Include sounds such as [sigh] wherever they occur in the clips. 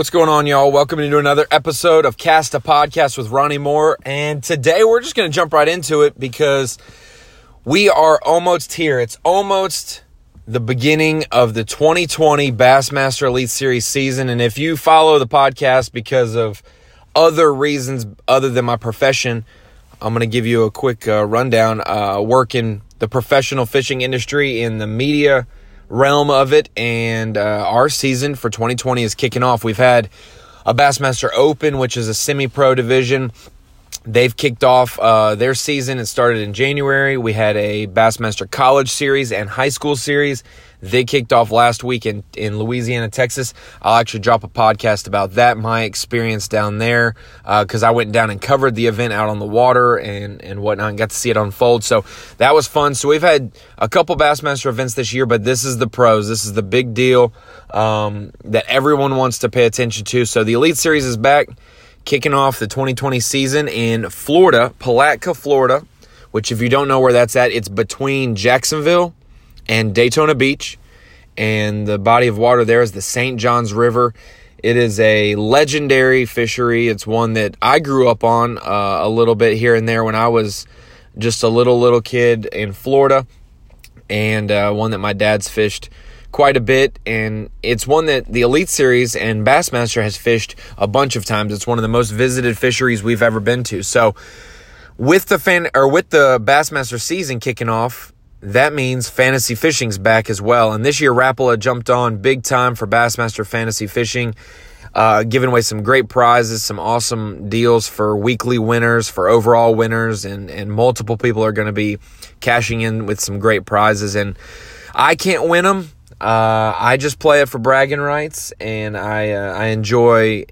What's going on, y'all? Welcome to another episode of Cast a Podcast with Ronnie Moore. And today we're just going to jump right into it because we are almost here. It's almost the beginning of the 2020 Bassmaster Elite Series season. And if you follow the podcast because of other reasons other than my profession, I'm going to give you a quick uh, rundown. Uh, work in the professional fishing industry, in the media realm of it, and uh, our season for 2020 is kicking off. We've had a Bassmaster Open, which is a semi pro division. They've kicked off uh, their season. It started in January. We had a Bassmaster College Series and High School Series. They kicked off last week in, in Louisiana, Texas. I'll actually drop a podcast about that, my experience down there, because uh, I went down and covered the event out on the water and, and whatnot and got to see it unfold. So that was fun. So we've had a couple Bassmaster events this year, but this is the pros. This is the big deal um, that everyone wants to pay attention to. So the Elite Series is back, kicking off the 2020 season in Florida, Palatka, Florida, which, if you don't know where that's at, it's between Jacksonville and Daytona Beach. And the body of water there is the St. Johns River. It is a legendary fishery. It's one that I grew up on uh, a little bit here and there when I was just a little, little kid in Florida, and uh, one that my dad's fished quite a bit. And it's one that the Elite Series and Bassmaster has fished a bunch of times. It's one of the most visited fisheries we've ever been to. So, with the fan or with the Bassmaster season kicking off, that means fantasy fishing's back as well. And this year, Rapala jumped on big time for Bassmaster Fantasy Fishing, uh, giving away some great prizes, some awesome deals for weekly winners, for overall winners, and, and multiple people are going to be cashing in with some great prizes. And I can't win them. Uh, I just play it for bragging rights, and I uh, I enjoy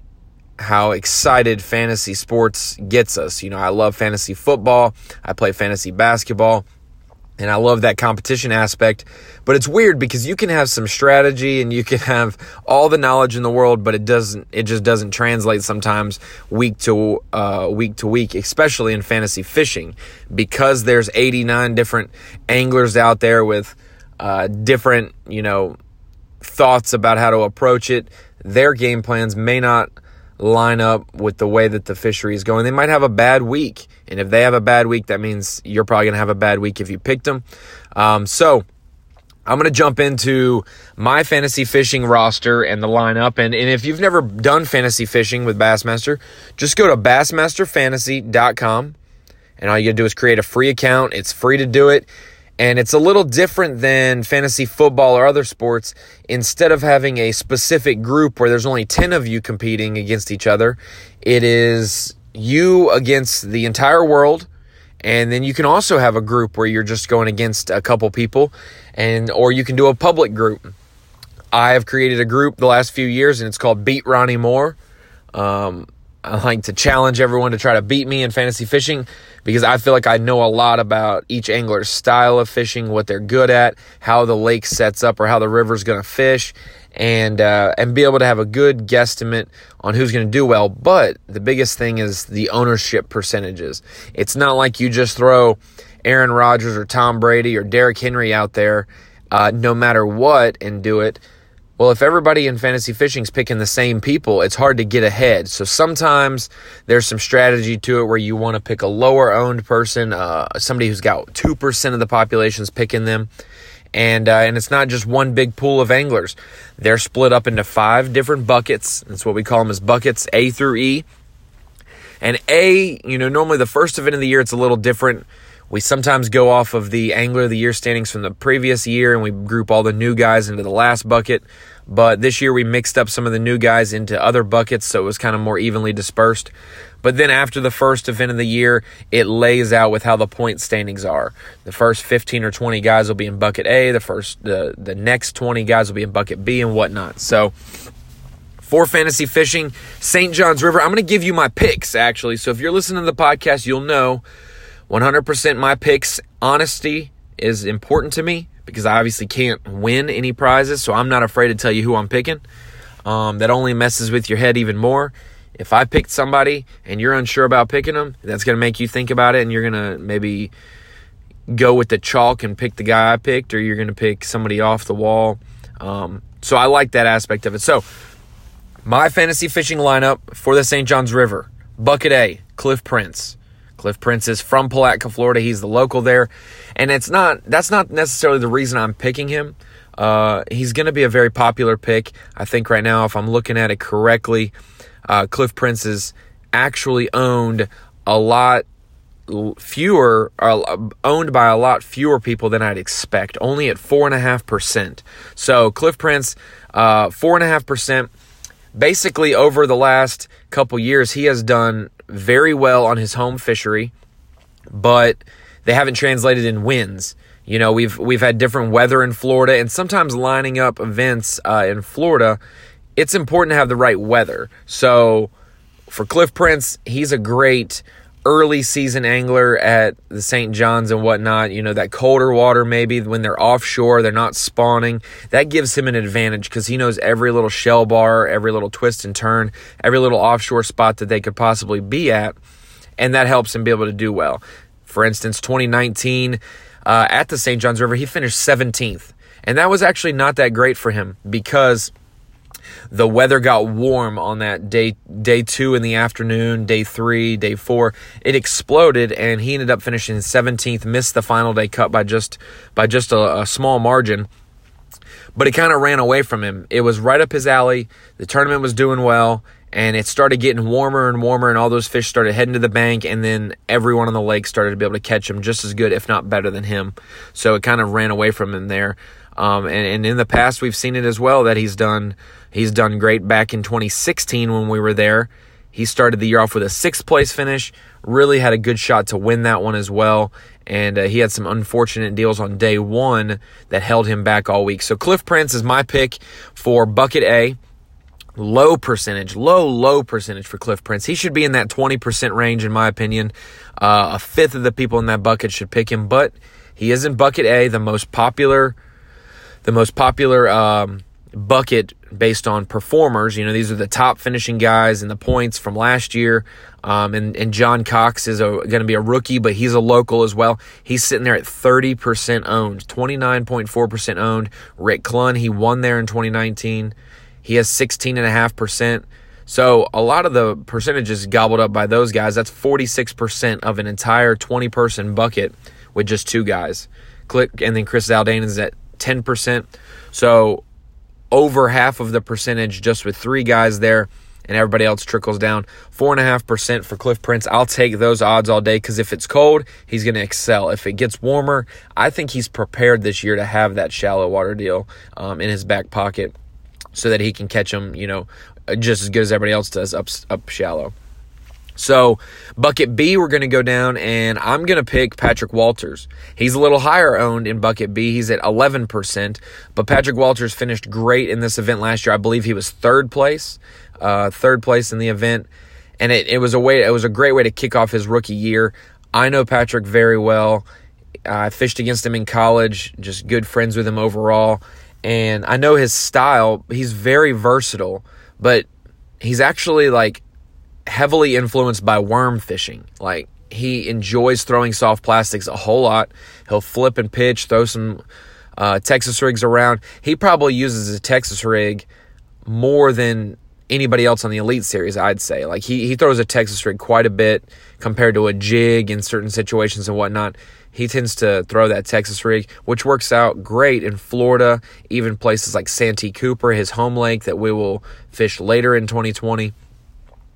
how excited fantasy sports gets us. You know, I love fantasy football. I play fantasy basketball. And I love that competition aspect. But it's weird because you can have some strategy and you can have all the knowledge in the world, but it doesn't it just doesn't translate sometimes week to uh, week to week, especially in fantasy fishing. Because there's 89 different anglers out there with uh, different, you know, thoughts about how to approach it. Their game plans may not line up with the way that the fishery is going. They might have a bad week. And if they have a bad week, that means you're probably going to have a bad week if you picked them. Um, so I'm going to jump into my fantasy fishing roster and the lineup. And, and if you've never done fantasy fishing with Bassmaster, just go to bassmasterfantasy.com. And all you got to do is create a free account. It's free to do it. And it's a little different than fantasy football or other sports. Instead of having a specific group where there's only 10 of you competing against each other, it is you against the entire world. And then you can also have a group where you're just going against a couple people and or you can do a public group. I have created a group the last few years and it's called Beat Ronnie Moore. Um, I like to challenge everyone to try to beat me in fantasy fishing because I feel like I know a lot about each angler's style of fishing, what they're good at, how the lake sets up, or how the river's going to fish, and uh, and be able to have a good guesstimate on who's going to do well. But the biggest thing is the ownership percentages. It's not like you just throw Aaron Rodgers or Tom Brady or Derrick Henry out there, uh, no matter what, and do it well, if everybody in fantasy fishing is picking the same people, it's hard to get ahead. So sometimes there's some strategy to it where you want to pick a lower owned person, uh, somebody who's got 2% of the population's picking them. And, uh, and it's not just one big pool of anglers. They're split up into five different buckets. That's what we call them as buckets A through E. And A, you know, normally the first event of the year, it's a little different. We sometimes go off of the Angler of the Year standings from the previous year and we group all the new guys into the last bucket. But this year we mixed up some of the new guys into other buckets, so it was kind of more evenly dispersed. But then after the first event of the year, it lays out with how the point standings are. The first 15 or 20 guys will be in bucket A, the first the the next 20 guys will be in bucket B and whatnot. So for fantasy fishing, St. Johns River, I'm going to give you my picks actually. So if you're listening to the podcast, you'll know 100% my picks. Honesty is important to me because I obviously can't win any prizes, so I'm not afraid to tell you who I'm picking. Um, that only messes with your head even more. If I picked somebody and you're unsure about picking them, that's going to make you think about it and you're going to maybe go with the chalk and pick the guy I picked, or you're going to pick somebody off the wall. Um, so I like that aspect of it. So My fantasy fishing lineup for the St. Johns River Bucket A, Cliff Prince. Cliff Prince is from Palatka, Florida. He's the local there. And it's not that's not necessarily the reason I'm picking him. Uh, he's going to be a very popular pick. I think right now, if I'm looking at it correctly, uh, Cliff Prince is actually owned a lot fewer, owned by a lot fewer people than I'd expect, only at 4.5%. So Cliff Prince, uh, 4.5%. Basically, over the last couple years, he has done very well on his home fishery, but they haven't translated in wins. You know, we've we've had different weather in Florida, and sometimes lining up events uh, in Florida, it's important to have the right weather. So, for Cliff Prince, he's a great early season angler at the St. John's and whatnot, you know, that colder water maybe when they're offshore, they're not spawning, that gives him an advantage because he knows every little shell bar, every little twist and turn, every little offshore spot that they could possibly be at, and that helps him be able to do well. For instance, 2019 uh, at the St. John's River, he finished 17th. And that was actually not that great for him because the weather got warm on that day day two in the afternoon day three day four. It exploded and he ended up finishing 17th missed the final day cut by just by just a, a small margin. But it kind of ran away from him. It was right up his alley. The tournament was doing well and it started getting warmer and warmer and all those fish started heading to the bank and then everyone on the lake started to be able to catch him just as good if not better than him. So it kind of ran away from him there um, and, and in the past we've seen it as well that he's done He's done great back in 2016 when we were there. He started the year off with a sixth place finish, really had a good shot to win that one as well. And uh, he had some unfortunate deals on day one that held him back all week. So Cliff Prince is my pick for Bucket A. Low percentage, low, low percentage for Cliff Prince. He should be in that 20% range, in my opinion. Uh, a fifth of the people in that bucket should pick him, but he is in Bucket A, the most popular, the most popular um, bucket based on performers. You know, these are the top finishing guys and the points from last year. Um, and, and John Cox is going to be a rookie, but he's a local as well. He's sitting there at 30% owned, 29.4% owned. Rick Clunn, he won there in 2019. He has 16.5%. So a lot of the percentages gobbled up by those guys. That's 46% of an entire 20 person bucket with just two guys. Click, and then Chris Zaldain is at 10%. So over half of the percentage just with three guys there and everybody else trickles down. Four and a half percent for Cliff Prince. I'll take those odds all day because if it's cold, he's going to excel. If it gets warmer, I think he's prepared this year to have that shallow water deal um, in his back pocket so that he can catch them, you know, just as good as everybody else does up up shallow. So, bucket B, we're going to go down, and I'm going to pick Patrick Walters. He's a little higher owned in bucket B. He's at 11%, but Patrick Walters finished great in this event last year. I believe he was third place, uh, third place in the event, and it, it was a way, it was a great way to kick off his rookie year. I know Patrick very well. I fished against him in college, just good friends with him overall, and I know his style. He's very versatile, but he's actually like heavily influenced by worm fishing. Like he enjoys throwing soft plastics a whole lot. He'll flip and pitch, throw some uh, Texas rigs around. He probably uses a Texas rig more than anybody else on the Elite Series, I'd say. Like he, he throws a Texas rig quite a bit compared to a jig in certain situations and whatnot. He tends to throw that Texas rig, which works out great in Florida, even places like Santee Cooper, his home lake that we will fish later in 2020.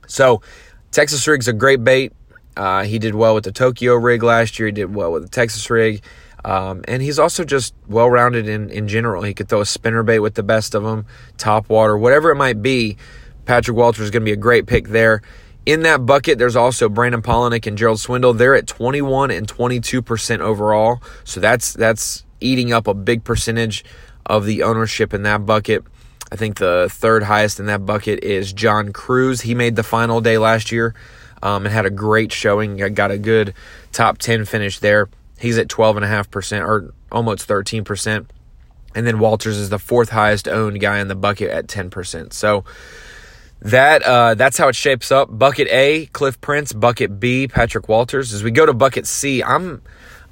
So, Texas rig's a great bait. Uh, he did well with the Tokyo rig last year. He did well with the Texas rig. Um, and he's also just well rounded in, in general. He could throw a spinner bait with the best of them, top water, whatever it might be. Patrick Walters is going to be a great pick there. In that bucket, there's also Brandon Palaniuk and Gerald Swindle. They're at 21 and 22% overall. So that's that's eating up a big percentage of the ownership in that bucket. I think the third highest in that bucket is John Crews. He made the final day last year um, and had a great showing. Got a good top 10 finish there. He's at 12.5% or almost 13%. And then Walters is the fourth highest owned guy in the bucket at 10%. So that uh, that's how it shapes up. Bucket A, Cliff Prince. Bucket B, Patrick Walters. As we go to bucket C, I'm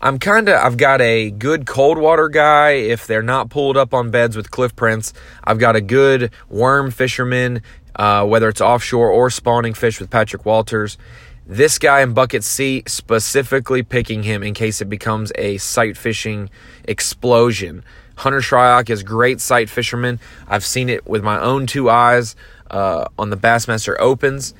I'm kind of I've got a good cold water guy if they're not pulled up on beds with Cliff Prince. I've got a good worm fisherman, uh, whether it's offshore or spawning fish with Patrick Walters. This guy in bucket C specifically picking him in case it becomes a sight fishing explosion. Hunter Shryock is great sight fisherman. I've seen it with my own two eyes uh, on the Bassmaster Opens.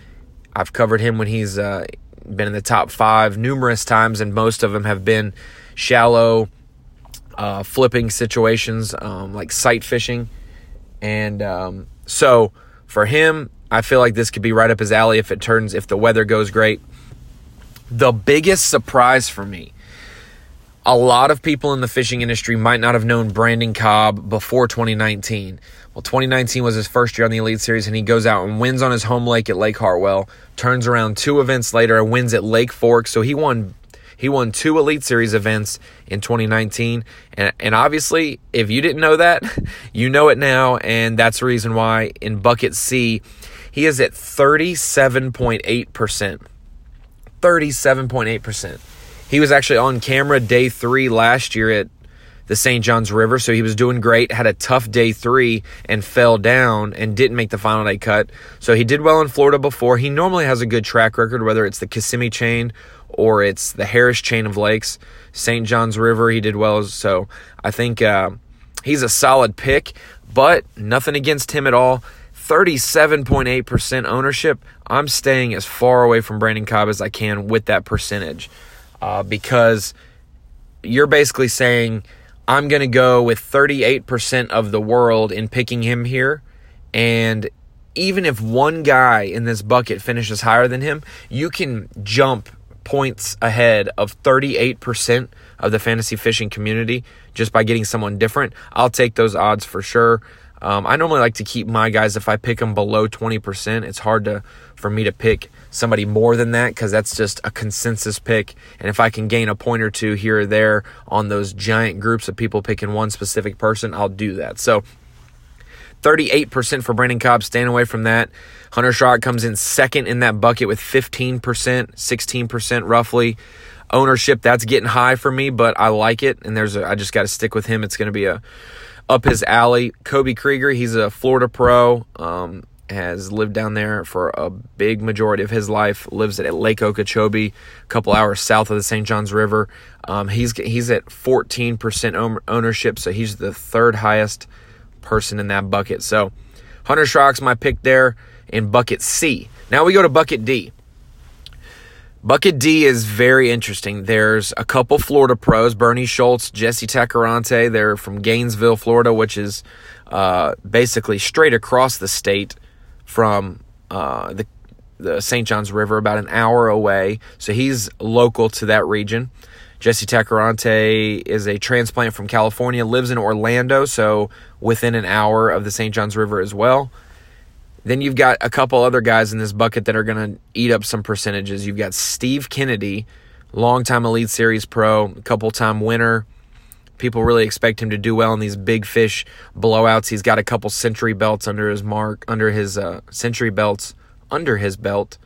I've covered him when he's uh, been in the top five numerous times, and most of them have been shallow, uh, flipping situations um, like sight fishing. And um, so for him, I feel like this could be right up his alley if it turns, if the weather goes great. The biggest surprise for me a lot of people in the fishing industry might not have known Brandon Cobb before 2019. Well, 2019 was his first year on the Elite Series, and he goes out and wins on his home lake at Lake Hartwell. Turns around two events later and wins at Lake Fork. So he won he won two Elite Series events in 2019. And, and obviously, if you didn't know that, [laughs] you know it now. And that's the reason why in Bucket C, he is at 37.8%. 37.8%. He was actually on camera day three last year at the St. Johns River, so he was doing great. Had a tough day three and fell down and didn't make the final day cut. So he did well in Florida before. He normally has a good track record, whether it's the Kissimmee chain or it's the Harris chain of lakes. St. Johns River, he did well. So I think uh, he's a solid pick, but nothing against him at all. 37.8% ownership. I'm staying as far away from Brandon Cobb as I can with that percentage uh, because you're basically saying, I'm going to go with 38% of the world in picking him here. And even if one guy in this bucket finishes higher than him, you can jump points ahead of 38% of the fantasy fishing community just by getting someone different. I'll take those odds for sure. Um, I normally like to keep my guys if I pick them below 20%. It's hard to for me to pick somebody more than that because that's just a consensus pick. And if I can gain a point or two here or there on those giant groups of people picking one specific person, I'll do that. So 38% for Brandon Cobb, staying away from that. Hunter Shryock comes in second in that bucket with 15%, 16% roughly. Ownership, that's getting high for me, but I like it. And there's a, I just got to stick with him. It's going to be a up his alley. Cody Kreiger, he's a Florida pro. Um, has lived down there for a big majority of his life. Lives at Lake Okeechobee, a couple hours south of the St. Johns River. Um, he's he's at 14% ownership, so he's the third highest person in that bucket. So Hunter Shryock's my pick there in bucket C. Now we go to bucket D. Bucket D is very interesting. There's a couple Florida pros, Bernie Schultz, Jesse Tacoronte. They're from Gainesville, Florida, which is uh, basically straight across the state from uh, the the St. Johns River, about an hour away. So he's local to that region. Jesse Tacoronte is a transplant from California, lives in Orlando, so within an hour of the St. Johns River as well. Then you've got a couple other guys in this bucket that are going to eat up some percentages. You've got Steve Kennedy, longtime Elite Series pro, couple time winner. People really expect him to do well in these big fish blowouts. He's got a couple century belts under his mark, under his uh, century belts under his belt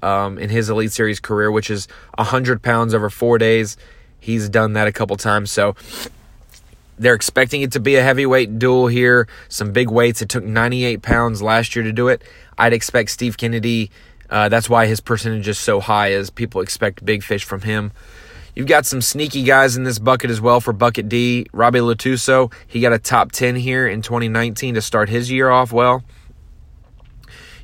um, in his Elite Series career, which is 100 pounds over four days. He's done that a couple times. So they're expecting it to be a heavyweight duel here. Some big weights. It took 98 pounds last year to do it. I'd expect Steve Kennedy. Uh, that's why his percentage is so high, as people expect big fish from him. You've got some sneaky guys in this bucket as well for bucket D. Robbie Latuso, he got a top 10 here in 2019 to start his year off well.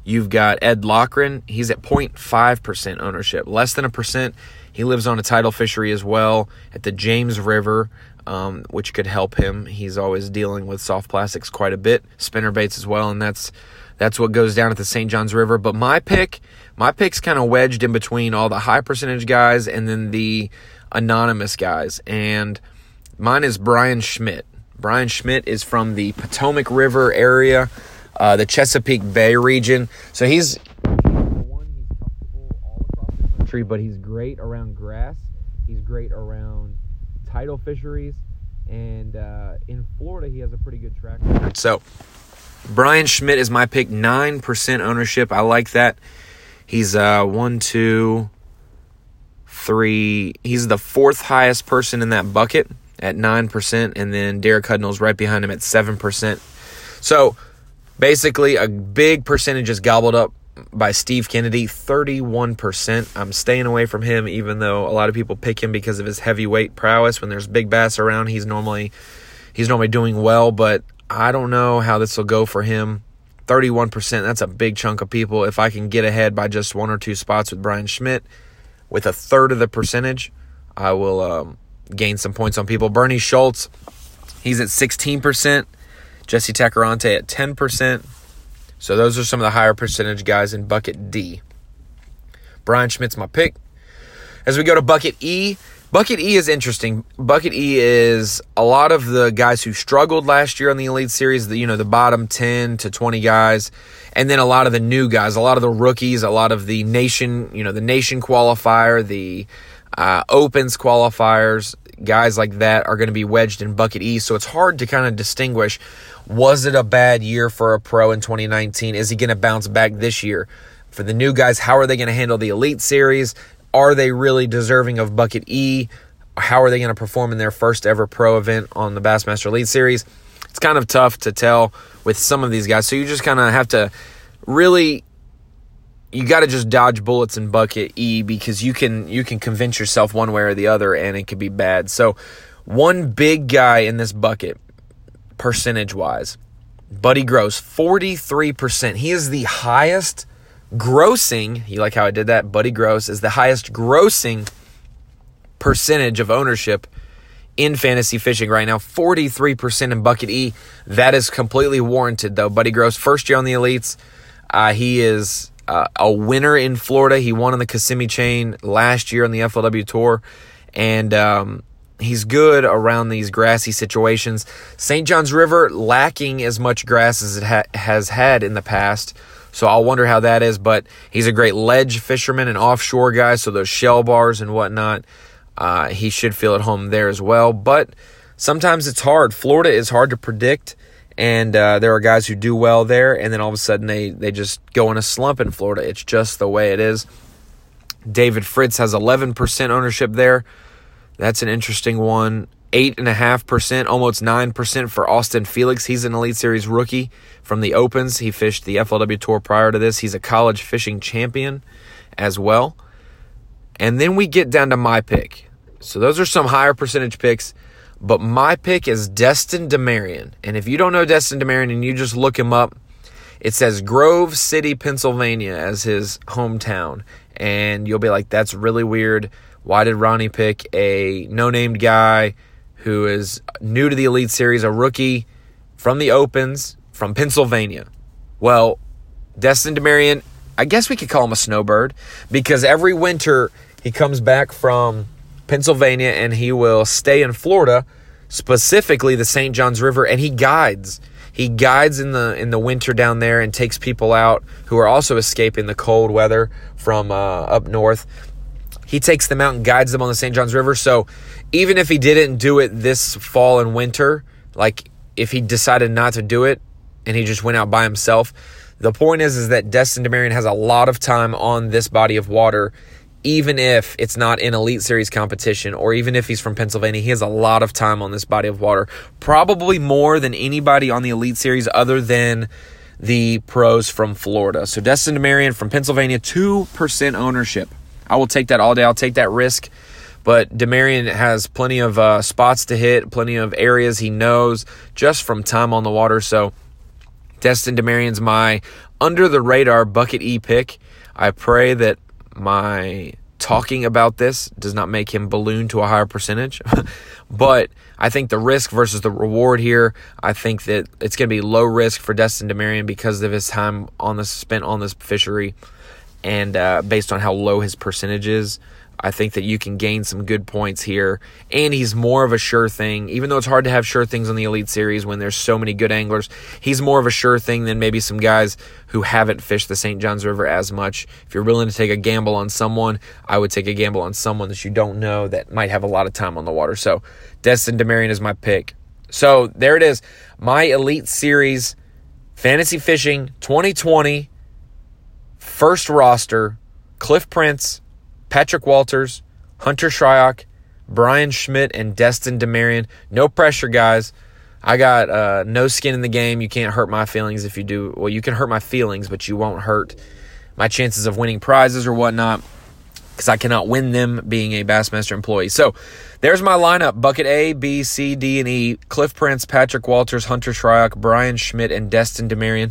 You've got Ed Loughran. He's at 0.5% ownership, less than a percent. He lives on a tidal fishery as well at the James River, um, which could help him. He's always dealing with soft plastics quite a bit, spinner baits as well, and that's that's what goes down at the St. Johns River. But my pick, my pick's kind of wedged in between all the high percentage guys and then the anonymous guys. And mine is Bryan Schmitt. Bryan Schmitt is from the Potomac River area, uh, the Chesapeake Bay region. So he's one, he's comfortable all across the country, but he's great around grass. He's great around tidal fisheries, and uh, in Florida, he has a pretty good track record. So Bryan Schmitt is my pick, nine percent ownership. I like that. He's uh, one, two, three. He's the fourth highest person in that bucket at 9%, and then Derek Hudnall's right behind him at 7%. So basically, a big percentage is gobbled up by Steve Kennedy, 31%. I'm staying away from him, even though a lot of people pick him because of his heavyweight prowess. When there's big bass around, he's normally he's normally doing well, but I don't know how this will go for him. 31%, that's a big chunk of people. If I can get ahead by just one or two spots with Bryan Schmitt with a third of the percentage, I will um, gain some points on people. Bernie Schultz, he's at 16%. Jesse Tacoronte at 10%. So those are some of the higher percentage guys in bucket D. Bryan Schmitt's my pick. As we go to bucket E, bucket E is interesting. Bucket E is a lot of the guys who struggled last year on the Elite Series, the you know, the bottom 10 to 20 guys, and then a lot of the new guys, a lot of the rookies, a lot of the nation, you know, the nation qualifier, the uh, opens qualifiers, guys like that are going to be wedged in bucket E. So it's hard to kind of distinguish was it a bad year for a pro in 2019? Is he going to bounce back this year? For the new guys, how are they going to handle the Elite Series? Are they really deserving of bucket E? How are they going to perform in their first ever pro event on the Bassmaster Elite Series? It's kind of tough to tell with some of these guys. So you just kind of have to really you got to just dodge bullets in bucket E because you can you can convince yourself one way or the other and it could be bad. So one big guy in this bucket percentage wise, Buddy Gross 43%. He is the highest grossing, you like how I did that? Buddy Gross is the highest grossing percentage of ownership in fantasy fishing right now 43% in bucket E. That is completely warranted though. Buddy Gross first year on the elites. Uh, he is uh, a winner in Florida. He won on the Kissimmee chain last year on the FLW Tour, and um, he's good around these grassy situations. St. John's River lacking as much grass as it ha- has had in the past. So I'll wonder how that is, but he's a great ledge fisherman and offshore guy. So those shell bars and whatnot, uh, he should feel at home there as well. But sometimes it's hard. Florida is hard to predict and uh, there are guys who do well there, and then all of a sudden they they just go in a slump in Florida. It's just the way it is. David Fritts has 11% ownership there. That's an interesting one. 8.5%, almost 9% for Austin Felix. He's an Elite Series rookie from the Opens. He fished the FLW Tour prior to this. He's a college fishing champion as well. And then we get down to my pick. So those are some higher percentage picks. But my pick is Destin Demarion. And if you don't know Destin Demarion and you just look him up, it says Grove City, Pennsylvania as his hometown. And you'll be like, that's really weird. Why did Ronnie pick a no named guy who is new to the Elite Series, a rookie from the Opens from Pennsylvania? Well, Destin Demarion, I guess we could call him a snowbird because every winter he comes back from Pennsylvania, and he will stay in Florida, specifically the St. Johns River, and he guides. He guides in the in the winter down there and takes people out who are also escaping the cold weather from uh, up north. He takes them out and guides them on the St. Johns River. So even if he didn't do it this fall and winter, like if he decided not to do it and he just went out by himself, the point is is that Destin Demarion has a lot of time on this body of water even if it's not in Elite Series competition, or even if he's from Pennsylvania, he has a lot of time on this body of water. Probably more than anybody on the Elite Series other than the pros from Florida. So Destin Demarion from Pennsylvania, 2% ownership. I will take that all day. I'll take that risk. But Demarion has plenty of uh, spots to hit, plenty of areas he knows just from time on the water. So Destin Demarion's my under the radar bucket E pick. I pray that my talking about this does not make him balloon to a higher percentage. [laughs] but I think the risk versus the reward here, I think that it's going to be low risk for Destin Demarion because of his time on this spent on this fishery and uh, based on how low his percentage is. I think that you can gain some good points here. And he's more of a sure thing, even though it's hard to have sure things on the Elite Series when there's so many good anglers. He's more of a sure thing than maybe some guys who haven't fished the St. Johns River as much. If you're willing to take a gamble on someone, I would take a gamble on someone that you don't know that might have a lot of time on the water. So Destin Demarion is my pick. So there it is. My Elite Series Fantasy Fishing 2020 first roster Cliff Prince. Patrick Walters, Hunter Shryock, Bryan Schmitt, and Destin Demarion. No pressure, guys. I got uh, no skin in the game. You can't hurt my feelings if you do. Well, you can hurt my feelings, but you won't hurt my chances of winning prizes or whatnot because I cannot win them being a Bassmaster employee. So there's my lineup bucket A, B, C, D, and E Cliff Prince, Patrick Walters, Hunter Shryock, Bryan Schmitt, and Destin Demarion.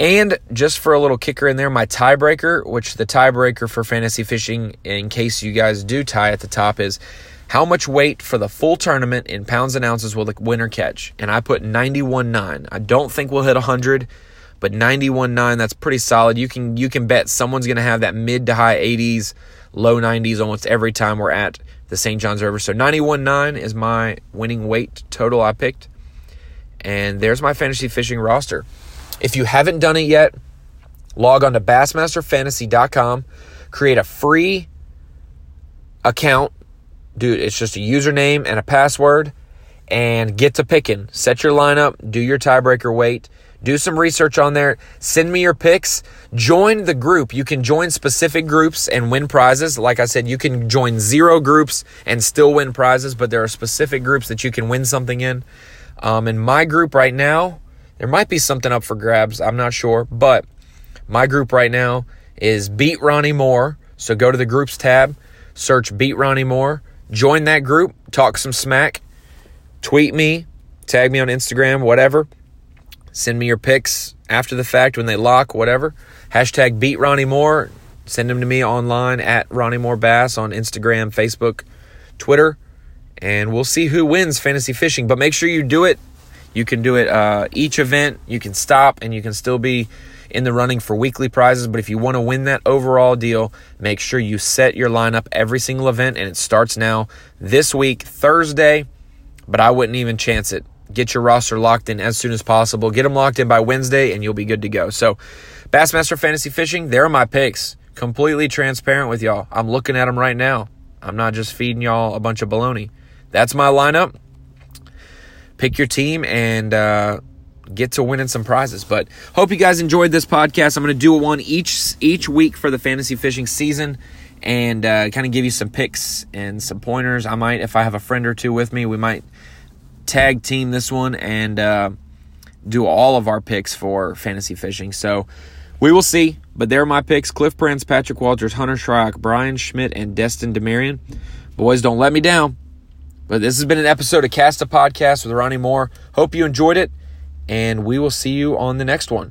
And just for a little kicker in there, my tiebreaker, which the tiebreaker for fantasy fishing, in case you guys do tie at the top, is how much weight for the full tournament in pounds and ounces will the winner catch? And I put 91.9. I don't think we'll hit 100, but 91.9 that's pretty solid. You can you can bet someone's going to have that mid to high 80s, low 90s almost every time we're at the St. John's River. So 91.9 is my winning weight total I picked. And there's my fantasy fishing roster. If you haven't done it yet, log on to bassmasterfantasy.com, create a free account dude, it's just a username and a password and get to picking. Set your lineup, do your tiebreaker weight, do some research on there, send me your picks, join the group. You can join specific groups and win prizes. Like I said, you can join zero groups and still win prizes, but there are specific groups that you can win something in. Um, in my group right now, there might be something up for grabs. I'm not sure, but my group right now is Beat Ronnie Moore. So go to the groups tab, search Beat Ronnie Moore Join that group, talk some smack, tweet me, tag me on Instagram, whatever. Send me your pics after the fact when they lock, whatever. Hashtag beat Ronnie Moore. Send them to me online at Ronnie Moore Bass on Instagram, Facebook, Twitter, and we'll see who wins fantasy fishing. But make sure you do it. You can do it uh, each event. You can stop and you can still be in the running for weekly prizes. But if you want to win that overall deal, make sure you set your lineup every single event, and it starts now this week, Thursday. But I wouldn't even chance it. Get your roster locked in as soon as possible. Get them locked in by Wednesday, and you'll be good to go. So, Bassmaster Fantasy Fishing, there are my picks. Completely transparent with y'all. I'm looking at them right now. I'm not just feeding y'all a bunch of baloney. That's my lineup. Pick your team and uh, get to winning some prizes. But hope you guys enjoyed this podcast. I'm going to do one each each week for the fantasy fishing season and uh, kind of give you some picks and some pointers. I might, if I have a friend or two with me, we might tag team this one and uh, do all of our picks for fantasy fishing. So we will see. But there are my picks Cliff Prince, Patrick Walters, Hunter Shryock, Bryan Schmitt, and Destin Demarion. Boys, don't let me down. But this has been an episode of Cast a Podcast with Ronnie Moore. Hope you enjoyed it and we will see you on the next one.